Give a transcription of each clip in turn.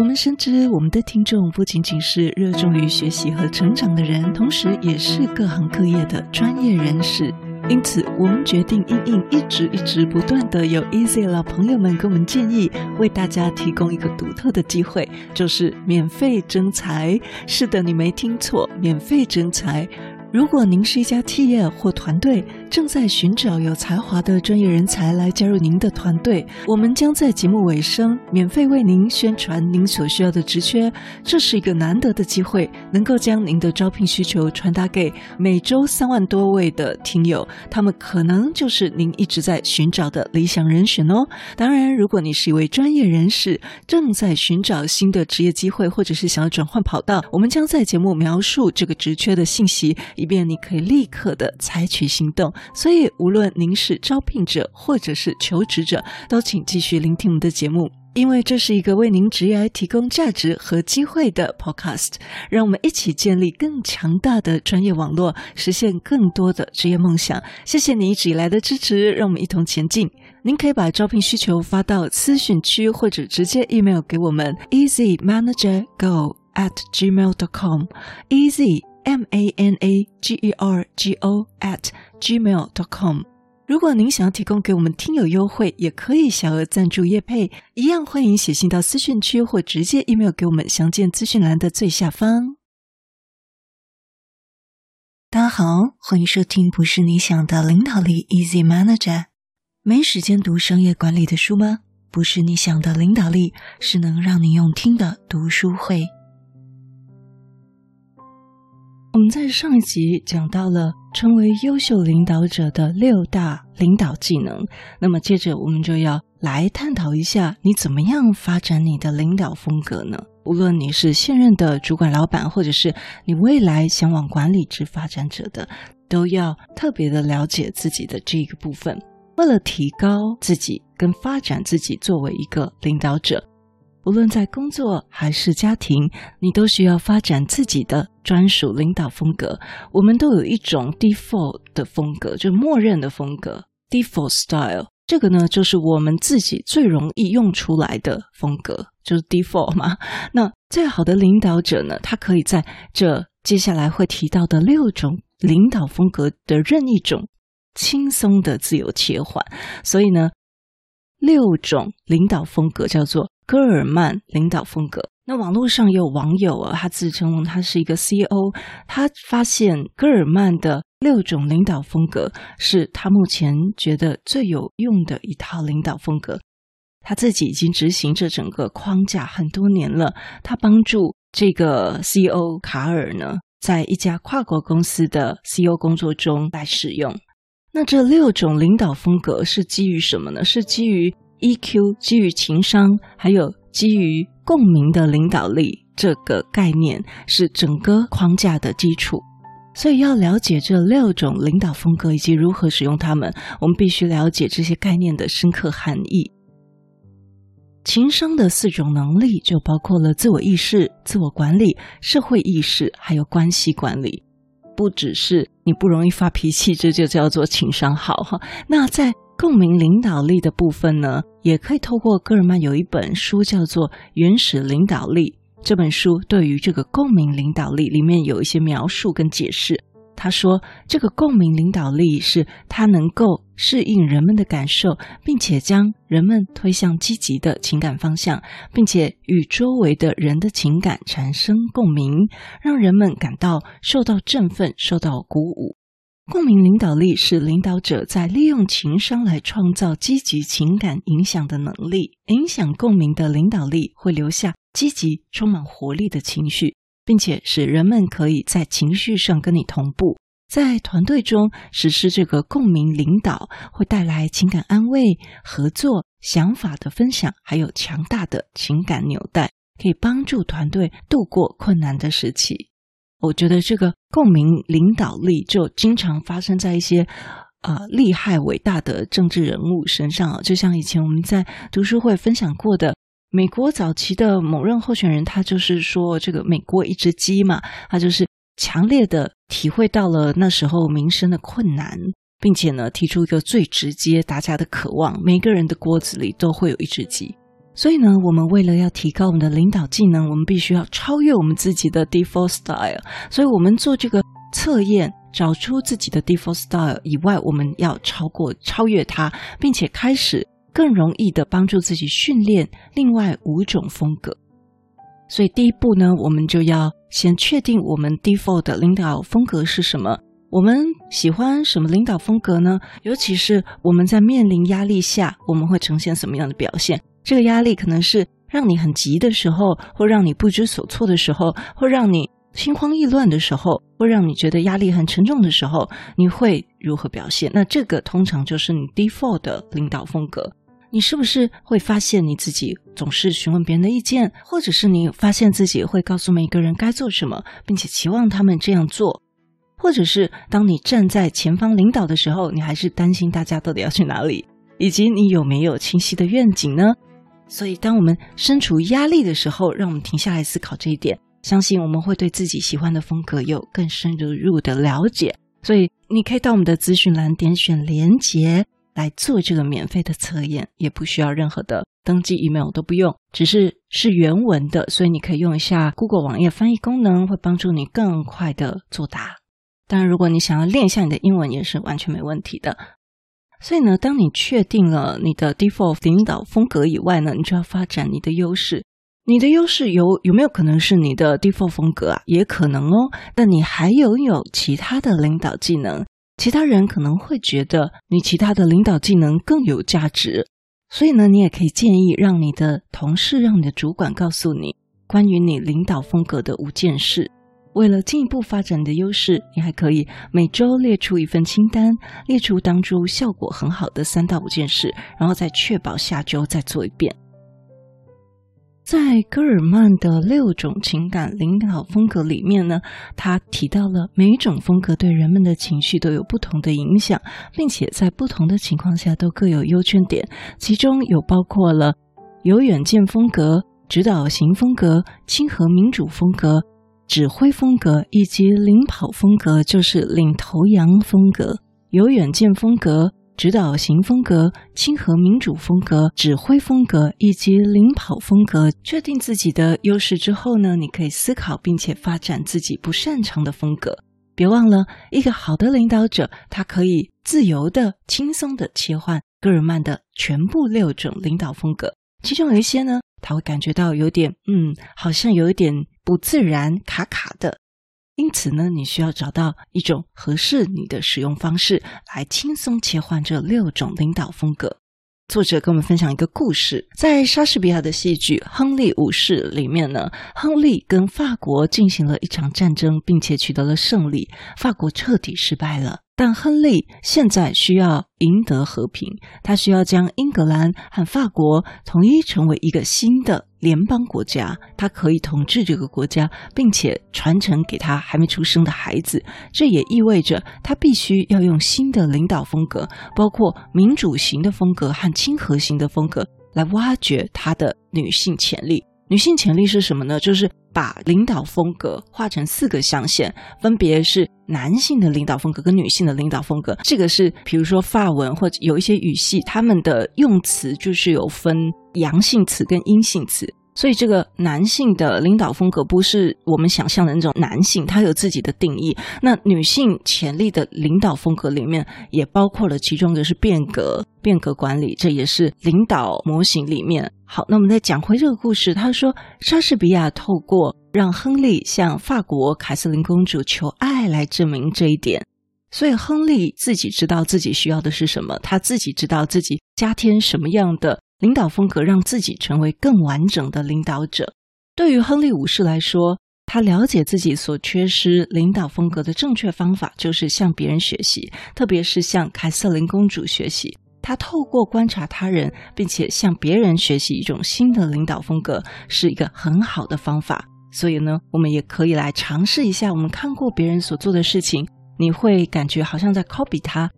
我们深知，我们的听众不仅仅是热衷于学习和成长的人，同时也是各行各业的专业人士。因此，我们决定应应一直一直不断的有 Easy 老朋友们给我们建议，为大家提供一个独特的机会，就是免费征才。是的，你没听错，免费征才。如果您是一家企业或团队，正在寻找有才华的专业人才来加入您的团队，我们将在节目尾声免费为您宣传您所需要的职缺。这是一个难得的机会，能够将您的招聘需求传达给每周三万多位的听友，他们可能就是您一直在寻找的理想人选哦。当然，如果你是一位专业人士，正在寻找新的职业机会，或者是想要转换跑道，我们将在节目描述这个职缺的信息，以便你可以立刻的采取行动。所以，无论您是招聘者或者是求职者，都请继续聆听我们的节目，因为这是一个为您职业提供价值和机会的 Podcast。让我们一起建立更强大的专业网络，实现更多的职业梦想。谢谢你一直以来的支持，让我们一同前进。您可以把招聘需求发到资讯区，或者直接 email 给我们 easy manager go at gmail dot com easy m a n a g e r g o at gmail dot com 如果您想要提供给我们听友优惠，也可以小额赞助业配，一样欢迎写信到私讯区或直接 email 给我们，详见资讯栏的最下方。大家好，欢迎收听不是你想的领导力 Easy Manager，没时间读商业管理的书吗？不是你想的领导力，是能让你用听的读书会。我们在上一集讲到了成为优秀领导者的六大领导技能，那么接着我们就要来探讨一下，你怎么样发展你的领导风格呢？无论你是现任的主管、老板，或者是你未来想往管理职发展者的，都要特别的了解自己的这个部分，为了提高自己跟发展自己作为一个领导者。无论在工作还是家庭，你都需要发展自己的专属领导风格。我们都有一种 default 的风格，就默认的风格 default style。这个呢，就是我们自己最容易用出来的风格，就是 default 嘛。那最好的领导者呢，他可以在这接下来会提到的六种领导风格的任意种轻松的自由切换。所以呢，六种领导风格叫做。戈尔曼领导风格。那网络上有网友啊，他自称他是一个 CEO，他发现戈尔曼的六种领导风格是他目前觉得最有用的一套领导风格。他自己已经执行这整个框架很多年了。他帮助这个 CEO 卡尔呢，在一家跨国公司的 CEO 工作中来使用。那这六种领导风格是基于什么呢？是基于 EQ 基于情商，还有基于共鸣的领导力，这个概念是整个框架的基础。所以要了解这六种领导风格以及如何使用它们，我们必须了解这些概念的深刻含义。情商的四种能力就包括了自我意识、自我管理、社会意识，还有关系管理。不只是你不容易发脾气，这就叫做情商好哈。那在共鸣领导力的部分呢，也可以透过戈尔曼有一本书叫做《原始领导力》。这本书对于这个共鸣领导力里面有一些描述跟解释。他说，这个共鸣领导力是他能够适应人们的感受，并且将人们推向积极的情感方向，并且与周围的人的情感产生共鸣，让人们感到受到振奋、受到鼓舞。共鸣领导力是领导者在利用情商来创造积极情感影响的能力。影响共鸣的领导力会留下积极、充满活力的情绪，并且使人们可以在情绪上跟你同步。在团队中实施这个共鸣领导，会带来情感安慰、合作、想法的分享，还有强大的情感纽带，可以帮助团队度过困难的时期。我觉得这个共鸣领导力就经常发生在一些啊、厉害伟大的政治人物身上，就像以前我们在读书会分享过的，美国早期的某任候选人，他就是说这个美国一只鸡嘛，他就是强烈的体会到了那时候民生的困难，并且呢提出一个最直接大家的渴望，每个人的锅子里都会有一只鸡。所以呢，我们为了要提高我们的领导技能，我们必须要超越我们自己的 default style。所以，我们做这个测验，找出自己的 default style 以外，我们要超过、超越它，并且开始更容易的帮助自己训练另外五种风格。所以，第一步呢，我们就要先确定我们 default 的领导风格是什么。我们喜欢什么领导风格呢？尤其是我们在面临压力下，我们会呈现什么样的表现？这个压力可能是让你很急的时候，或让你不知所措的时候，或让你心慌意乱的时候，或让你觉得压力很沉重的时候，你会如何表现？那这个通常就是你 default 的领导风格。你是不是会发现你自己总是询问别人的意见，或者是你发现自己会告诉每一个人该做什么，并且期望他们这样做？或者是当你站在前方领导的时候，你还是担心大家到底要去哪里，以及你有没有清晰的愿景呢？所以，当我们身处压力的时候，让我们停下来思考这一点。相信我们会对自己喜欢的风格有更深入入的了解。所以，你可以到我们的资讯栏点选连结来做这个免费的测验，也不需要任何的登记 email 都不用，只是是原文的，所以你可以用一下 Google 网页翻译功能，会帮助你更快的作答。当然，如果你想要练一下你的英文，也是完全没问题的。所以呢，当你确定了你的 default 领导风格以外呢，你就要发展你的优势。你的优势有有没有可能是你的 default 风格啊？也可能哦。但你还拥有其他的领导技能，其他人可能会觉得你其他的领导技能更有价值。所以呢，你也可以建议让你的同事、让你的主管告诉你关于你领导风格的五件事。为了进一步发展的优势，你还可以每周列出一份清单，列出当初效果很好的三到五件事，然后再确保下周再做一遍。在戈尔曼的六种情感领导风格里面呢，他提到了每一种风格对人们的情绪都有不同的影响，并且在不同的情况下都各有优缺点，其中有包括了有远见风格、指导型风格、亲和民主风格。指挥风格以及领跑风格，就是领头羊风格、有远见风格、指导型风格、亲和民主风格、指挥风格以及领跑风格。确定自己的优势之后呢，你可以思考并且发展自己不擅长的风格。别忘了，一个好的领导者，他可以自由的、轻松的切换戈尔曼的全部六种领导风格。其中有一些呢，他会感觉到有点，嗯，好像有一点。不自然、卡卡的，因此呢，你需要找到一种合适你的使用方式，来轻松切换这六种领导风格。作者跟我们分享一个故事，在莎士比亚的戏剧《亨利五世》里面呢，亨利跟法国进行了一场战争，并且取得了胜利，法国彻底失败了。但亨利现在需要赢得和平，他需要将英格兰和法国统一成为一个新的联邦国家，他可以统治这个国家，并且传承给他还没出生的孩子。这也意味着他必须要用新的领导风格，包括民主型的风格和亲和型的风格，来挖掘他的女性潜力。女性潜力是什么呢？就是把领导风格画成四个象限，分别是男性的领导风格跟女性的领导风格。这个是，比如说发文或者有一些语系，他们的用词就是有分阳性词跟阴性词。所以，这个男性的领导风格不是我们想象的那种男性，他有自己的定义。那女性潜力的领导风格里面，也包括了其中一个是变革、变革管理，这也是领导模型里面。好，那我们再讲回这个故事。他说，莎士比亚透过让亨利向法国凯瑟琳公主求爱来证明这一点。所以，亨利自己知道自己需要的是什么，他自己知道自己加添什么样的。领导风格让自己成为更完整的领导者。对于亨利五世来说，他了解自己所缺失领导风格的正确方法，就是向别人学习，特别是向凯瑟琳公主学习。他透过观察他人，并且向别人学习一种新的领导风格，是一个很好的方法。所以呢，我们也可以来尝试一下。我们看过别人所做的事情，你会感觉好像在 copy 他。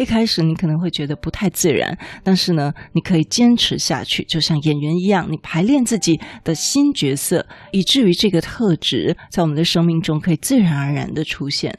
一开始你可能会觉得不太自然，但是呢，你可以坚持下去，就像演员一样，你排练自己的新角色，以至于这个特质在我们的生命中可以自然而然的出现。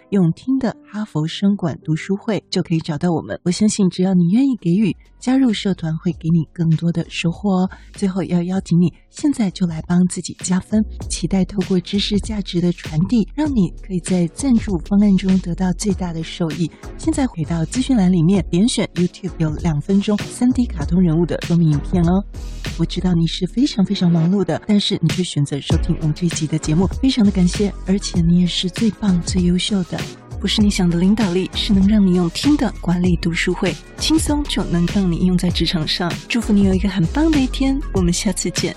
用听的哈佛生管读书会”，就可以找到我们。我相信，只要你愿意给予，加入社团会给你更多的收获哦。最后要邀请你，现在就来帮自己加分，期待透过知识价值的传递，让你可以在赞助方案中得到最大的受益。现在回到资讯栏里面，点选 YouTube 有两分钟 3D 卡通人物的说明影片哦。我知道你是非常非常忙碌的，但是你却选择收听我们这一集的节目，非常的感谢，而且你也是最棒、最优秀的。不是你想的领导力，是能让你用听的管理读书会，轻松就能让你用在职场上。祝福你有一个很棒的一天，我们下次见。